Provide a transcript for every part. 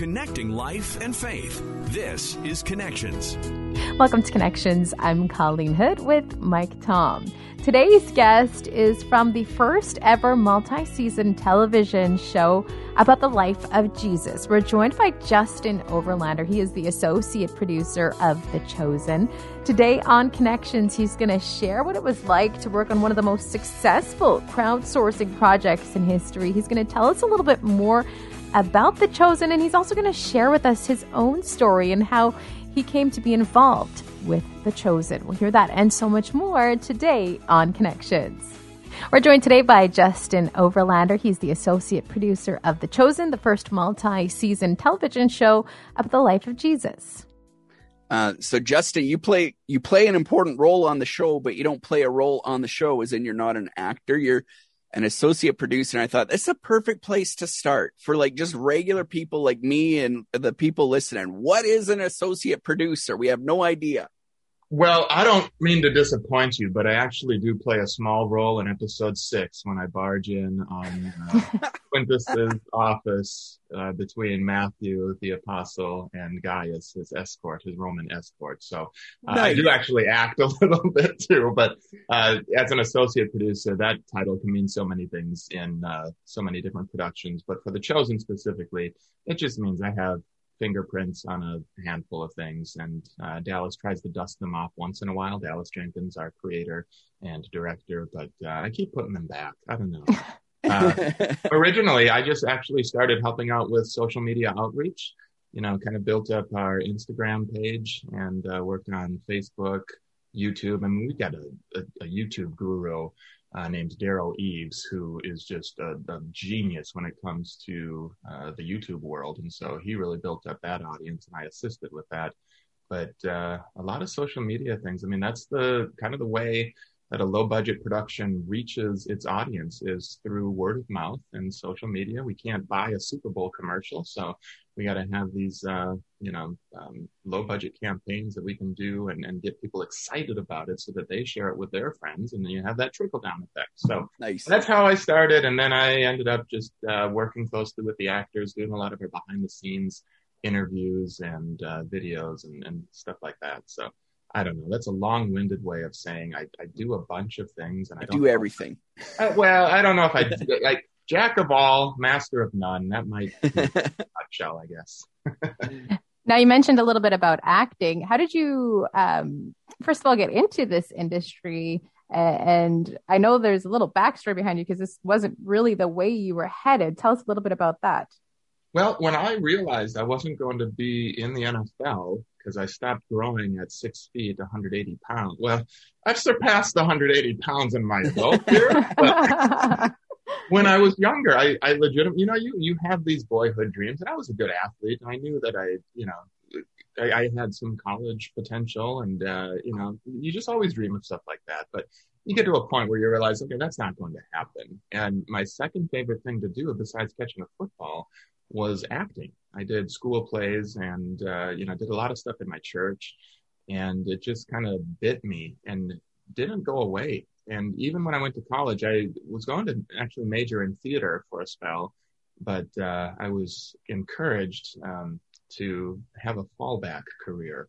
Connecting life and faith. This is Connections. Welcome to Connections. I'm Colleen Hood with Mike Tom. Today's guest is from the first ever multi season television show about the life of Jesus. We're joined by Justin Overlander. He is the associate producer of The Chosen. Today on Connections, he's going to share what it was like to work on one of the most successful crowdsourcing projects in history. He's going to tell us a little bit more about The Chosen, and he's also going to share with us his own story and how he came to be involved with The Chosen. We'll hear that and so much more today on Connections. We're joined today by Justin Overlander. He's the associate producer of The Chosen, the first multi season television show of the life of Jesus. Uh, so Justin, you play you play an important role on the show, but you don't play a role on the show, as in you're not an actor. You're an associate producer. And I thought this is a perfect place to start for like just regular people like me and the people listening. What is an associate producer? We have no idea. Well, I don't mean to disappoint you, but I actually do play a small role in episode six when I barge in on uh, Quintus's office uh, between Matthew, the apostle, and Gaius, his escort, his Roman escort. So uh, nice. I do actually act a little bit too, but uh, as an associate producer, that title can mean so many things in uh, so many different productions. But for The Chosen specifically, it just means I have fingerprints on a handful of things, and uh, Dallas tries to dust them off once in a while. Dallas Jenkins, our creator and director, but uh, I keep putting them back. I don't know. Uh, originally, I just actually started helping out with social media outreach. You know, kind of built up our Instagram page and uh, worked on Facebook, YouTube. I mean, we got a, a, a YouTube guru named Derral Eves, who is just a, a, genius when it comes to uh, the YouTube world. And so he really built up that audience, and I assisted with that. But uh, a lot of social media things. I mean, that's the kind of the way that a low budget production reaches its audience is through word of mouth and social media. We can't buy a Super Bowl commercial, so we got to have these, uh, you know, um, low budget campaigns that we can do and, and get people excited about it so that they share it with their friends, and then you have that trickle down effect. So nice. that's how I started, and then I ended up just uh, working closely with the actors, doing a lot of our behind the scenes interviews and uh, videos and, and stuff like that. So I don't know. That's a long-winded way of saying I, I do a bunch of things and I, I do everything. Uh, well, I don't know if I like jack of all, master of none. That might be a nutshell, I guess. now you mentioned a little bit about acting. How did you, um, first of all, get into this industry? And I know there's a little backstory behind you because this wasn't really the way you were headed. Tell us a little bit about that. Well, when I realized I wasn't going to be in the NFL, because I stopped growing at six feet, 180 pounds. Well, I've surpassed 180 pounds in my adult years. when I was younger, I, I legitimately, you know, you, you have these boyhood dreams and I was a good athlete. I knew that I, you know, I, I had some college potential and, uh, you know, you just always dream of stuff like that. But you get to a point where you realize, okay, that's not going to happen. And my second favorite thing to do besides catching a football was acting. I did school plays and, uh, you know, did a lot of stuff in my church and it just kind of bit me and didn't go away. And even when I went to college, I was going to actually major in theater for a spell, but, uh, I was encouraged, um, to have a fallback career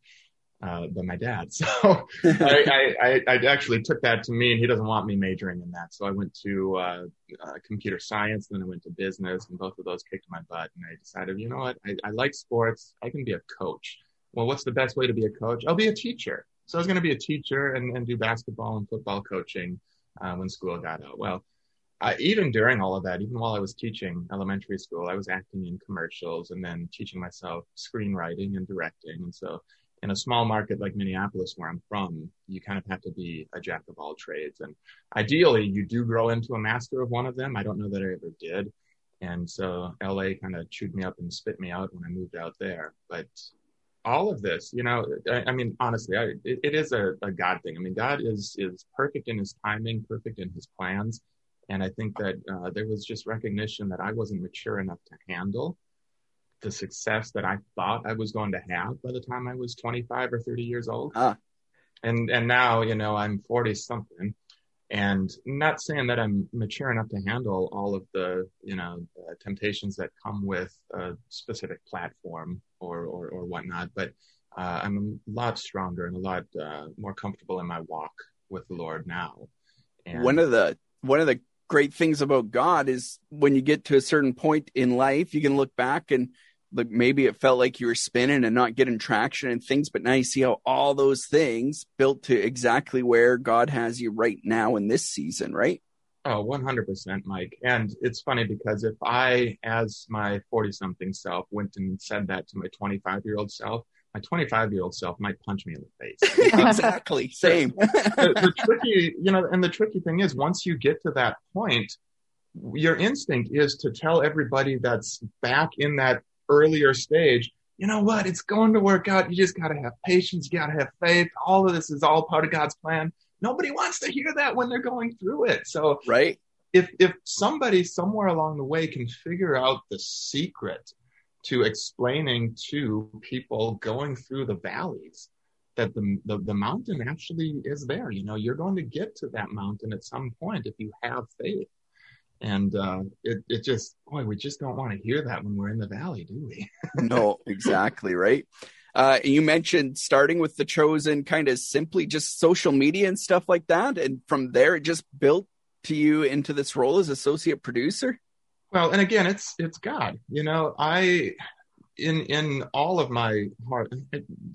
uh, than my dad. So I, I, I, actually took that to mean he doesn't want me majoring in that. So I went to uh, uh, computer science, then I went to business, and both of those kicked my butt. And I decided, you know what, I, I like sports. I can be a coach. Well, what's the best way to be a coach? I'll be a teacher. So I was going to be a teacher and, and do basketball and football coaching uh, when school got out. Well, I, even during all of that, even while I was teaching elementary school, I was acting in commercials and then teaching myself screenwriting and directing. And so in a small market like Minneapolis, where I'm from, you kind of have to be a jack of all trades. And ideally, you do grow into a master of one of them. I don't know that I ever did. And so LA kind of chewed me up and spit me out when I moved out there. But all of this, you know, I, I mean, honestly, I, it, it is a, a God thing. I mean, God is is perfect in His timing, perfect in His plans, and I think that uh, there was just recognition that I wasn't mature enough to handle the success that I thought I was going to have by the time I was 25 or 30 years old. And, and now, you know, I'm 40 something And not saying that I'm mature enough to handle all of the, you know, uh, temptations that come with a specific platform or, or, or whatnot, but uh, I'm a lot stronger and a lot uh, more comfortable in my walk with the Lord now. And one of the one of the great things about God is when you get to a certain point in life, you can look back and like maybe it felt like you were spinning and not getting traction and things, but now you see how all those things built to exactly where God has you right now in this season, right? Oh, 100%, Mike. And it's funny because if I, as my 40 something self, went and said that to my 25 year old self, my 25 year old self might punch me in the face. exactly. Same. the, the, tricky, you know, and the tricky thing is once you get to that point, your instinct is to tell everybody that's back in that earlier stage, you know what? It's going to work out. You just got to have patience. You got to have faith. All of this is all part of God's plan. Nobody wants to hear that when they're going through it. So, right. If, if somebody somewhere along the way can figure out the secret to explaining to people going through the valleys that the, the, the mountain actually is there. You know, you're going to get to that mountain at some point if you have faith. And uh, it, it just, boy, we just don't want to hear that when we're in the valley, do we? no, exactly, right? Uh, you mentioned starting with the chosen kind of simply just social media and stuff like that. And from there, it just built to you into this role as associate producer. Well, and again, it's it's God. You know, I in in all of my heart.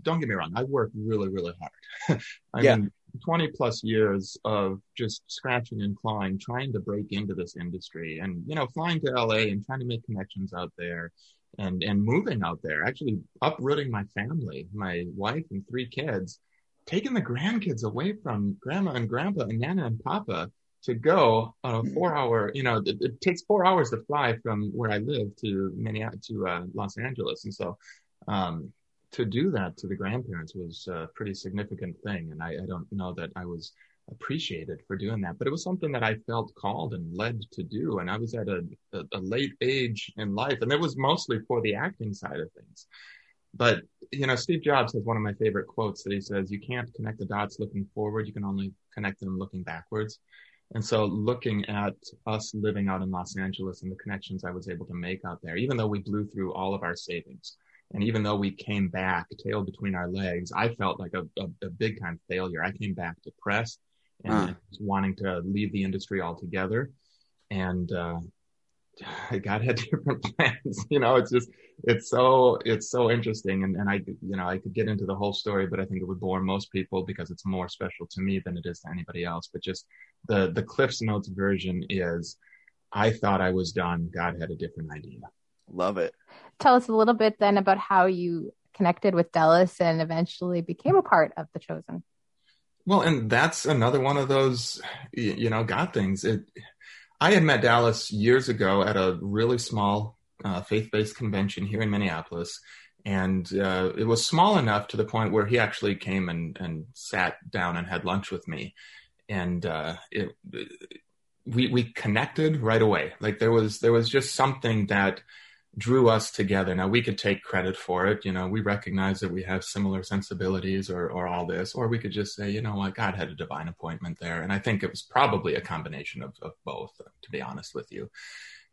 Don't get me wrong. I work really, really hard. I yeah. mean, twenty plus years of just scratching and clawing, trying to break into this industry, and you know, flying to LA and trying to make connections out there, and and moving out there. Actually, uprooting my family, my wife and three kids, taking the grandkids away from grandma and grandpa and nana and papa to go on a four hour, you know, it, it, takes four hours to fly from where I live to Minneapolis, to uh, Los Angeles. And so, um, to do that to the grandparents was a pretty significant thing. And I, I, don't know that I was appreciated for doing that, but it was something that I felt called and led to do. And I was at a, a, a late age in life and it was mostly for the acting side of things. But, you know, Steve Jobs has one of my favorite quotes that he says, you can't connect the dots looking forward. You can only connect them looking backwards. And so looking at us living out in Los Angeles and the connections I was able to make out there, even though we blew through all of our savings and even though we came back tail between our legs, I felt like a, a, a big time failure. I came back depressed and uh. wanting to leave the industry altogether. And, uh, God had different plans. You know, it's just, it's so, it's so interesting. And, and I, you know, I could get into the whole story, but I think it would bore most people because it's more special to me than it is to anybody else. But just the, the Cliff's Notes version is, I thought I was done. God had a different idea. Love it. Tell us a little bit then about how you connected with Dallas and eventually became a part of The Chosen. Well, and that's another one of those, you know, God things. It, I had met Dallas years ago at a really small uh, faith-based convention here in Minneapolis, and uh, it was small enough to the point where he actually came and, and sat down and had lunch with me, and uh, it, we we connected right away. Like there was there was just something that drew us together. Now we could take credit for it. You know, we recognize that we have similar sensibilities or, or all this, or we could just say, you know what, God had a divine appointment there. And I think it was probably a combination of, of both, to be honest with you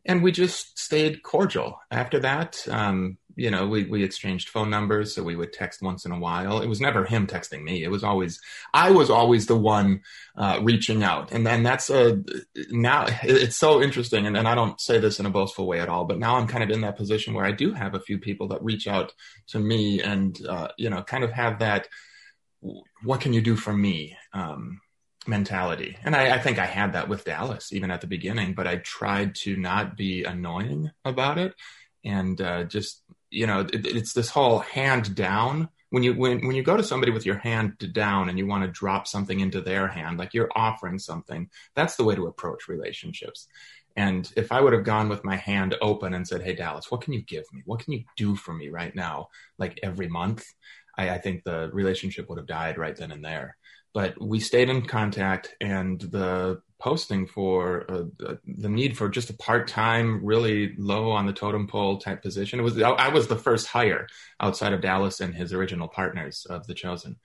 and we just stayed cordial. After that, um, you know, we, we exchanged phone numbers, so we would text once in a while. It was never him texting me. It was always, I was always the one uh, reaching out. And then that's a, now it's so interesting. And, and I don't say this in a boastful way at all, but now I'm kind of in that position where I do have a few people that reach out to me and, uh, you know, kind of have that, what can you do for me? Um, mentality. And I, I, think I had that with Dallas even at the beginning, but I tried to not be annoying about it. And uh, just, you know, it, it's this whole hand down. When you when when you go to somebody with your hand down and you want to drop something into their hand, like you're offering something, that's the way to approach relationships. And if I would have gone with my hand open and said, "Hey Dallas, what can you give me? What can you do for me right now?" Like every month, I, I think the relationship would have died right then and there but we stayed in contact and the posting for uh, the need for just a part-time really low on the totem pole type position it was i was the first hire outside of dallas and his original partners of the chosen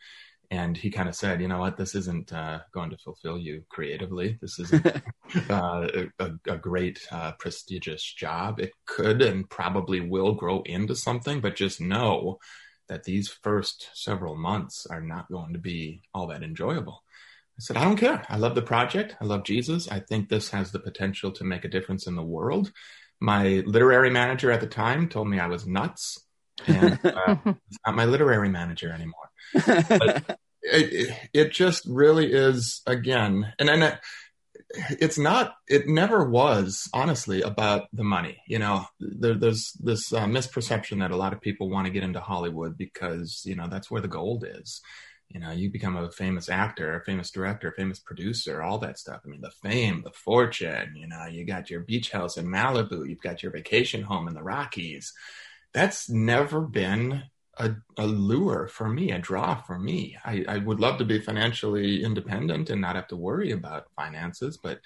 and he kind of said, you know what, this isn't uh, going to fulfill you creatively. This isn't uh, a, a, great, uh, prestigious job. It could and probably will grow into something, but just know that these first several months are not going to be all that enjoyable. I said, I don't care. I love the project. I love Jesus. I think this has the potential to make a difference in the world. My literary manager at the time told me I was nuts, and uh, it's not my literary manager anymore. But it, it just really is again, and then it's not. It never was honestly about the money. You know, there, there's this uh, misperception that a lot of people want to get into Hollywood because you know that's where the gold is you know, you become a famous actor, a famous director, a famous producer, all that stuff. I mean, the fame, the fortune, you know, you got your beach house in Malibu, you've got your vacation home in the Rockies. That's never been a, a lure for me, a draw for me. I, I would love to be financially independent and not have to worry about finances, but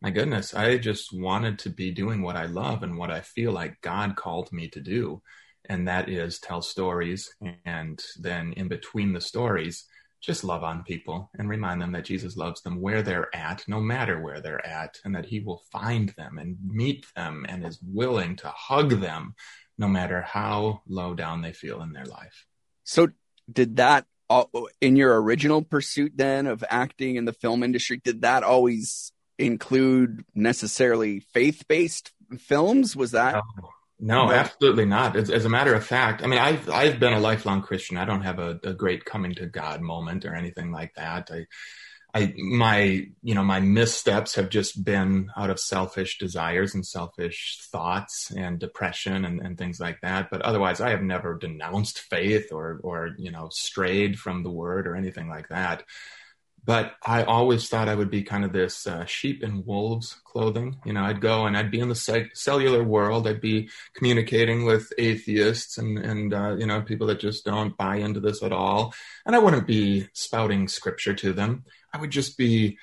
my goodness, I just wanted to be doing what I love and what I feel like God called me to do and that is tell stories and then in between the stories just love on people and remind them that Jesus loves them where they're at, no matter where they're at, and that he will find them and meet them and is willing to hug them no matter how low down they feel in their life. So, did that in your original pursuit then of acting in the film industry, did that always include necessarily faith based films? Was that? Oh, no, absolutely not. As, as, a matter of fact, I mean, I've I've been a lifelong Christian. I don't have a, a, great coming to God moment or anything like that. I, I my you know my missteps have just been out of selfish desires and selfish thoughts and depression and, and things like that. But otherwise, I have never denounced faith or or you know strayed from the word or anything like that but I always thought I would be kind of this uh, sheep in wolves clothing. You know, I'd go and I'd be in the ce- cellular world. I'd be communicating with atheists and and uh, you know people that just don't buy into this at all. And I wouldn't be spouting scripture to them. I would just be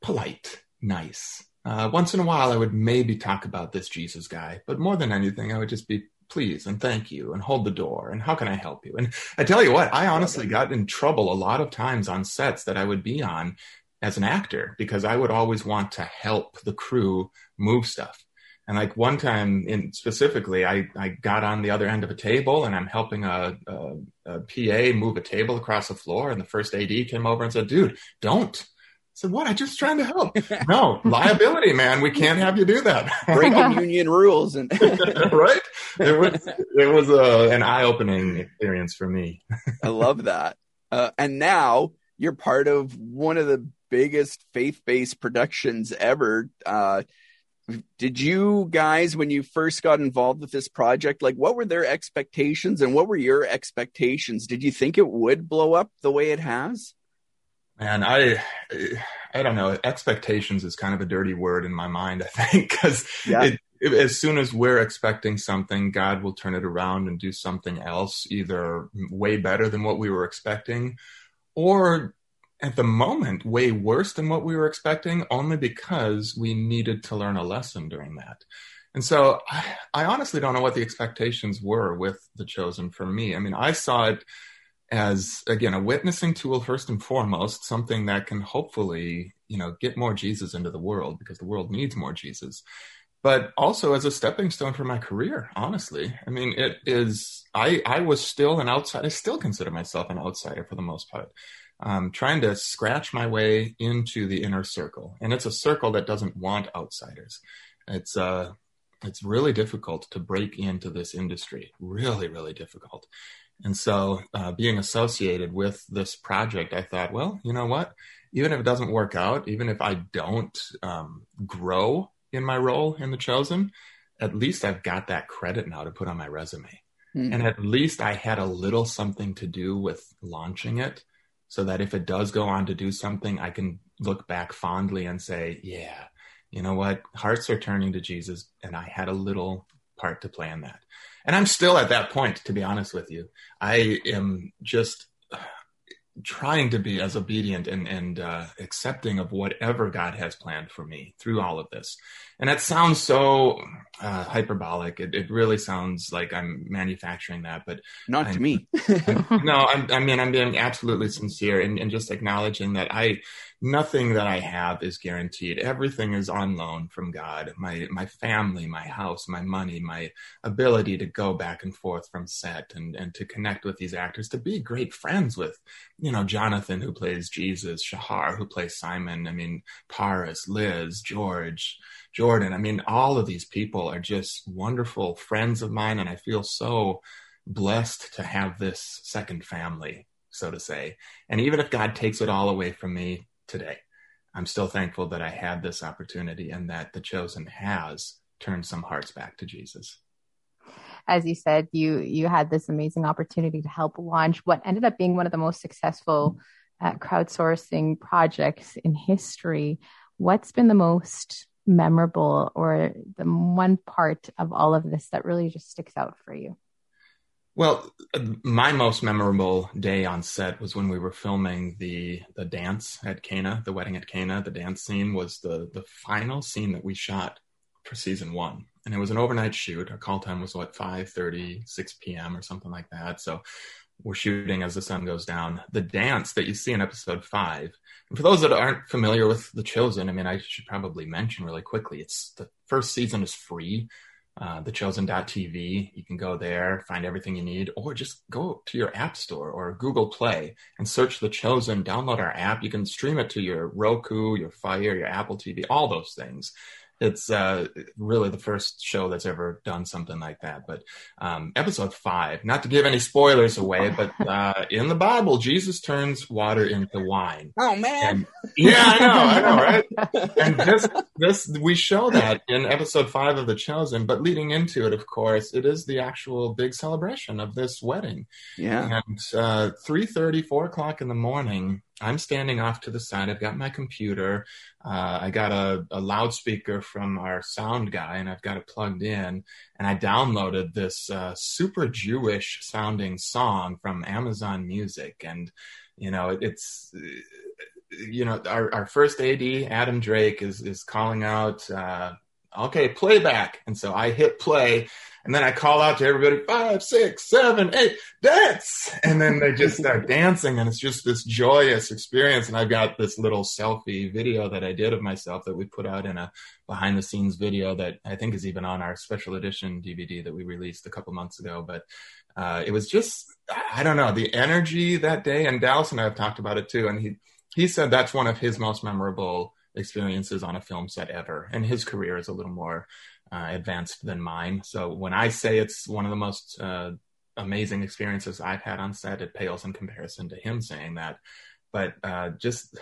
polite, nice. Uh, once in a while, I would maybe talk about this Jesus guy, but more than anything, I would just be please and thank you and hold the door and how can I help you? And I tell you what, I honestly got in trouble a lot of times on sets that I would be on as an actor because I would always want to help the crew move stuff. And like one time in specifically, I, I got on the other end of a table and I'm helping a, a, a PA move a table across the floor. And the first AD came over and said, dude, don't said, what? I just trying to help. no, liability, man. We can't have you do that. Breaking union rules and right. It was it was uh, an eye opening experience for me. I love that. Uh, and now you're part of one of the biggest faith based productions ever. Uh, did you guys, when you first got involved with this project, like what were their expectations and what were your expectations? Did you think it would blow up the way it has? Man, I I don't know. Expectations is kind of a dirty word in my mind. I think because yeah. as soon as we're expecting something, God will turn it around and do something else, either way better than what we were expecting, or at the moment way worse than what we were expecting, only because we needed to learn a lesson during that. And so I, I honestly don't know what the expectations were with the chosen for me. I mean, I saw it as again a witnessing tool first and foremost something that can hopefully you know get more jesus into the world because the world needs more jesus. But also as a stepping stone for my career honestly. I mean it is i i was still an outsider i still consider myself an outsider for the most part um, trying to scratch my way into the inner circle. And it's a circle that doesn't want outsiders. It's uh it's really difficult to break into this industry. Really really difficult and so, uh, being associated with this project, I thought, well, you know what? Even if it doesn't work out, even if I don't um, grow in my role in The Chosen, at least I've got that credit now to put on my resume. Mm-hmm. And at least I had a little something to do with launching it so that if it does go on to do something, I can look back fondly and say, yeah, you know what? Hearts are turning to Jesus, and I had a little part to play in that. And I'm still at that point, to be honest with you. I am just, trying to be as obedient and and uh, accepting of whatever God has planned for me through all of this. And that sounds so uh, hyperbolic. It, it really sounds like I'm manufacturing that, but not I'm, to me. no, I'm, I mean I'm being absolutely sincere and, and just acknowledging that I nothing that I have is guaranteed. Everything is on loan from God. My my family, my house, my money, my ability to go back and forth from set and and to connect with these actors, to be great friends with, you know, Jonathan who plays Jesus, Shahar who plays Simon. I mean, Paris, Liz, George, Jordan. I mean, all of these people are just wonderful friends of mine, and I feel so blessed to have this second family so to say. And even if God takes it all away from me, today. I'm still thankful that I had this opportunity and that the chosen has turned some hearts back to Jesus. As you said, you you had this amazing opportunity to help launch what ended up being one of the most successful uh, crowdsourcing projects in history. What's been the most memorable or the one part of all of this that really just sticks out for you? Well, my most memorable day on set was when we were filming the the dance at Cana, the wedding at Cana. The dance scene was the the final scene that we shot for season one, and it was an overnight shoot. Our call time was what 5:30, 6 p.m. or something like that. So we're shooting as the sun goes down. The dance that you see in episode five, and for those that aren't familiar with The Chosen, I mean, I should probably mention really quickly. It's the first season is free uh, thechosen.tv. You can go there, find everything you need, or just go to your app store or Google Play and search The Chosen. Download our app. You can stream it to your Roku, your Fire, your Apple TV, all those things it's uh, really the first show that's ever done something like that. But um, episode five, not to give any spoilers away, but uh, in the Bible, Jesus turns water into wine. Oh man! And, yeah, I know, I know, right? and this, this, we show that in episode five of The Chosen. But leading into it, of course, it is the actual big celebration of this wedding. Yeah. And uh, three thirty, four o'clock in the morning I'm standing off to the side. I've got my computer. Uh, I got a, a, loudspeaker from our sound guy, and I've got it plugged in. And I downloaded this uh, super Jewish sounding song from Amazon Music, and you know, it, it's you know, our, our first AD Adam Drake is is calling out. Uh, okay, playback. And so I hit play and then I call out to everybody, five, six, seven, eight, dance. And then they just start dancing. And it's just this joyous experience. And I've got this little selfie video that I did of myself that we put out in a behind the scenes video that I think is even on our special edition DVD that we released a couple months ago. But uh, it was just, I don't know, the energy that day. And Dallas and I have talked about it too. And he, he said that's one of his most memorable experiences on a film set ever. And his career is a little more uh, advanced than mine. So when I say it's one of the most uh, amazing experiences I've had on set, it pales in comparison to him saying that. But uh, just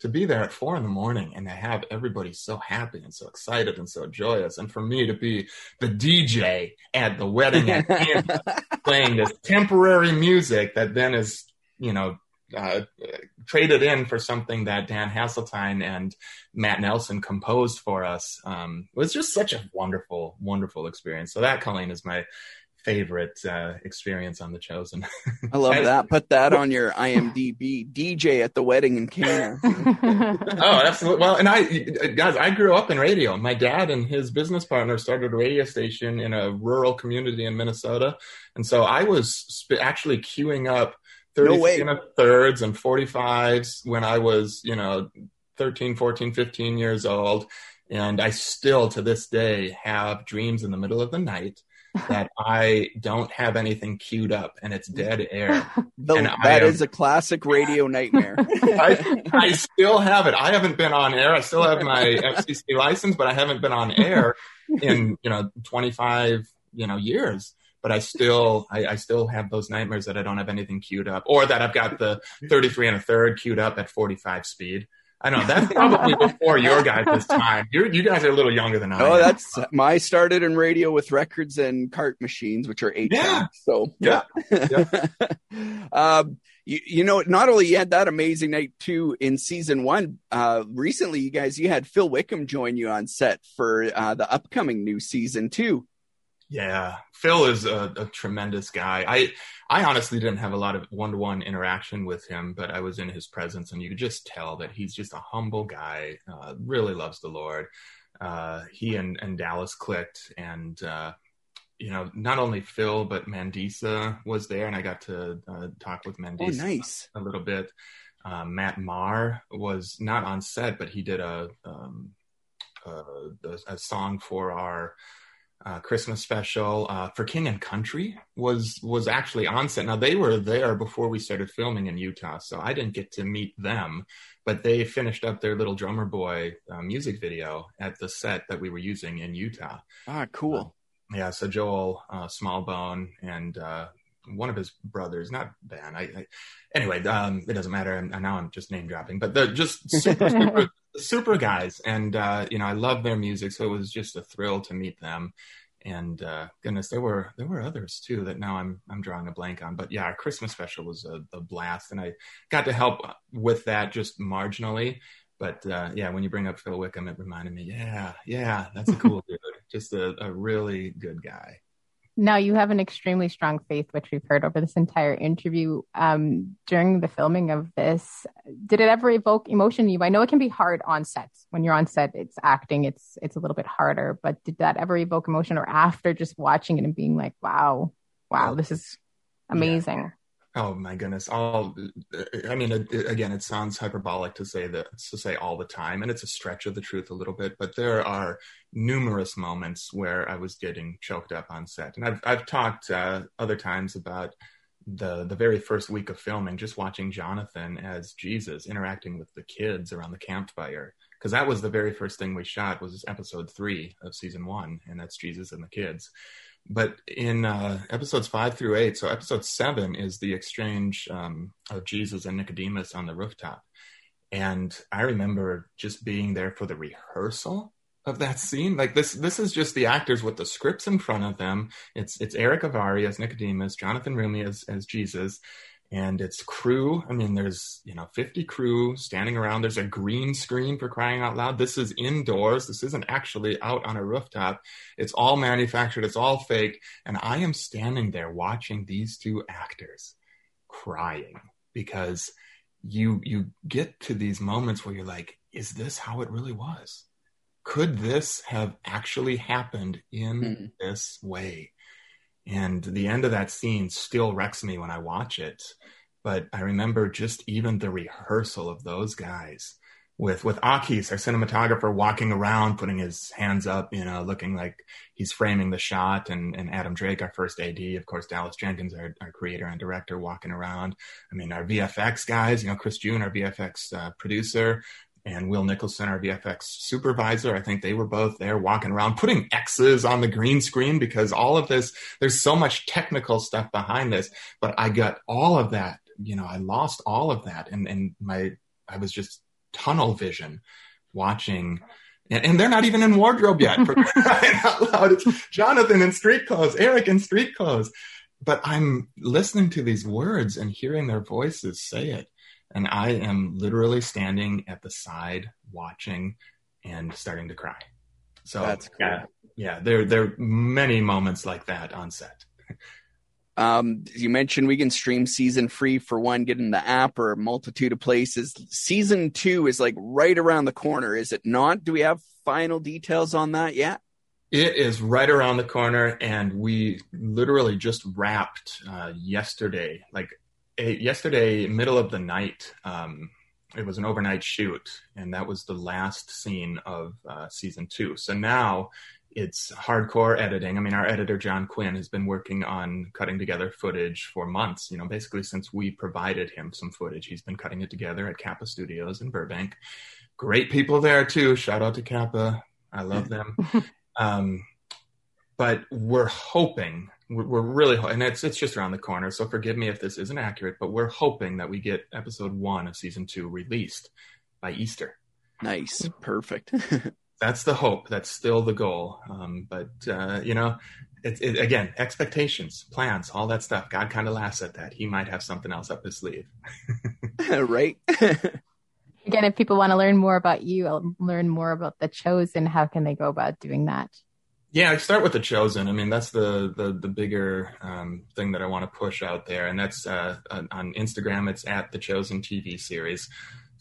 to be there at four in the morning and to have everybody so happy and so excited and so joyous, and for me to be the DJ at the wedding at playing this temporary music that then is, you know, uh, traded in for something that Dan Haseltine and Matt Nelson composed for us um, was just such a wonderful, wonderful experience. So that, Colleen, is my favorite uh, experience on The Chosen. I love that. Put that on your IMDb. DJ at the wedding in Cana. oh, absolutely. Well, and I, guys, I grew up in radio. My dad and his business partner started a radio station in a rural community in Minnesota, and so I was sp- actually queuing up 30 no and a thirds and 45s when I was, you know, 13, 14, 15 years old. And I still to this day have dreams in the middle of the night that I don't have anything queued up and it's dead air. the, and that is a classic radio nightmare. I, I, still have it. I haven't been on air. I still have my FCC license, but I haven't been on air in, you know, 25, you know, years but I still I, I, still have those nightmares that I don't have anything queued up, or that I've got the 33 and a third queued up at 45 speed. I know that's probably before your guys' time. You're, you guys are a little younger than I. Oh, am. that's my started in radio with records and cart machines, which are eight. Yeah. So yeah. yeah. um, you, you know, not only you had that amazing night too in season one. Uh, recently, you guys, you had Phil Wickham join you on set for uh, the upcoming new season too. Yeah, Phil is a, a, tremendous guy. I I honestly didn't have a lot of one to one interaction with him, but I was in his presence, and you could just tell that he's just a humble guy. Uh, really loves the Lord. Uh, he and, and Dallas clicked, and uh, you know, not only Phil but Mandisa was there, and I got to uh, talk with Mandisa oh, nice. a little bit. Uh, Matt Maher was not on set, but he did a um, uh, a, a song for our uh, Christmas special uh, for King and Country was was actually on set. Now they were there before we started filming in Utah, so I didn't get to meet them, but they finished up their little drummer boy uh, music video at the set that we were using in Utah. Ah, cool. Uh, yeah, so Joel uh, Smallbone and uh, one of his brothers, not Ben. I, I anyway, um, it doesn't matter. And now I'm just name dropping, but they're just super, super super guys, and uh, you know I love their music, so it was just a thrill to meet them. And uh, goodness, there were there were others too that now I'm I'm drawing a blank on. But yeah, our Christmas special was a, a blast, and I got to help with that just marginally. But uh, yeah, when you bring up Phil Wickham, it reminded me, yeah, yeah, that's a cool dude, just a, a really good guy. Now, you have an extremely strong faith, which we've heard over this entire interview. Um, during the filming of this, did it ever evoke emotion in you? I know it can be hard on set. When you're on set, it's acting, it's it's a little bit harder. But did that ever evoke emotion, or after just watching it and being like, "Wow, wow, this is amazing"? Yeah. Oh my goodness! All I mean, again, it sounds hyperbolic to say that to say all the time, and it's a stretch of the truth a little bit. But there are numerous moments where I was getting choked up on set, and I've I've talked uh, other times about the the very first week of filming, just watching Jonathan as Jesus interacting with the kids around the campfire, because that was the very first thing we shot was episode three of season one, and that's Jesus and the kids but in uh, episodes five through eight, so episode seven is the exchange um, of Jesus and Nicodemus on the rooftop. And I remember just being there for the rehearsal of that scene. Like this, this is just the actors with the scripts in front of them. It's it's Erick Avari as Nicodemus, Jonathan Roumie as as Jesus, and it's crew. I mean, there's you know 50 crew standing around. There's a green screen for crying out loud. This is indoors. This isn't actually out on a rooftop. It's all manufactured. It's all fake. And I am standing there watching these two actors crying because you you get to these moments where you're like, is this how it really was? Could this have actually happened in mm. this way? And the end of that scene still wrecks me when I watch it. But I remember just even the rehearsal of those guys with with Akis, our cinematographer, walking around, putting his hands up, you know, looking like he's framing the shot, and and Adam Drake, our first AD, of course, Dallas Jenkins, our, our creator and director, walking around. I mean, our VFX guys, you know, Chris June, our VFX uh, producer, and Will Nicholson, our VFX supervisor. I think they were both there walking around putting X's on the green screen because all of this, there's so much technical stuff behind this. But I got all of that, you know, I lost all of that. And, and my, I was just tunnel vision watching. And, and they're not even in wardrobe yet. For crying out loud. It's Jonathan in street clothes, Erick in street clothes. But I'm listening to these words and hearing their voices say it and I am literally standing at the side watching and starting to cry. So that's cool. yeah, yeah, there there are many moments like that on set. Um, you mentioned we can stream season free for one, get in the app or a multitude of places. Season two is like right around the corner, is it not? Do we have final details on that yet? It is right around the corner, and we literally just wrapped uh, yesterday, like yesterday, middle of the night, um, it was an overnight shoot, and that was the last scene of uh, season two. So now it's hardcore editing. I mean, our editor John Quinn has been working on cutting together footage for months. You know, basically since we provided him some footage, he's been cutting it together at Kappa Studios in Burbank. Great people there too. Shout out to Kappa. I love them. um, but we're hoping we're, really and it's it's just around the corner so forgive me if this isn't accurate but we're hoping that we get episode one of season two released by easter. Nice. Perfect. That's the hope. That's still the goal. Um, but uh, you know it, it, again expectations plans all that stuff. God kind of laughs at that. He might have something else up his sleeve. Right? Again if people want to learn more about you learn more about the chosen how can they go about doing that Yeah, I start with the chosen. I mean, that's the the the bigger um, thing that I want to push out there, and that's uh, on Instagram. It's at the Chosen TV series.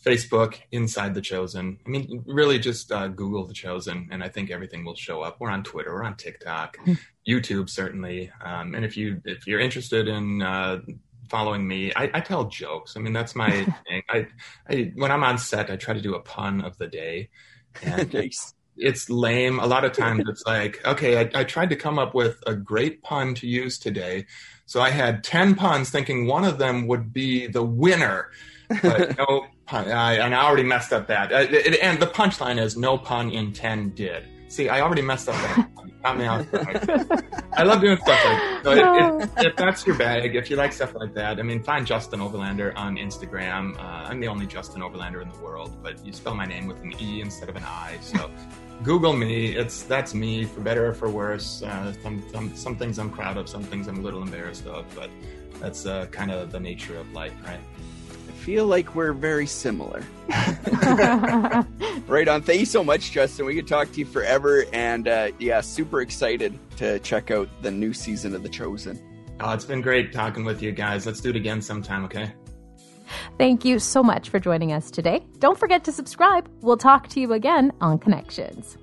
Facebook, Inside the Chosen. I mean, really just uh, Google the Chosen, and I think everything will show up. We're on Twitter, we're on TikTok, hmm. YouTube certainly. Um, and if you if you're interested in uh, following me, I, I, tell jokes. I mean, that's my thing. I, I when I'm on set, I try to do a pun of the day, and nice. It's lame. A lot of times, it's like, okay, I, I tried to come up with a great pun to use today, so I had ten puns, thinking one of them would be the winner but no pun. I, and I already messed up that. Uh, it, and the punchline is no pun in 10 did. See, I already messed up that. Got me out. I love doing stuff like that. So if, if, if, that's your bag, if you like stuff like that, I mean, find Justin Overlander on Instagram. Uh, I'm the only Justin Overlander in the world, but you spell my name with an E instead of an I. So Google me. It's that's me, for better or for worse. Uh, some, some, some things I'm proud of, some things I'm a little embarrassed of, but that's uh, kind of the nature of life, right? I feel like we're very similar. right on. Thank you so much, Justin. We could talk to you forever. And uh, yeah, super excited to check out the new season of The Chosen. Oh, it's been great talking with you guys. Let's do it again sometime, okay? Thank you so much for joining us today. Don't forget to subscribe. We'll talk to you again on Connections.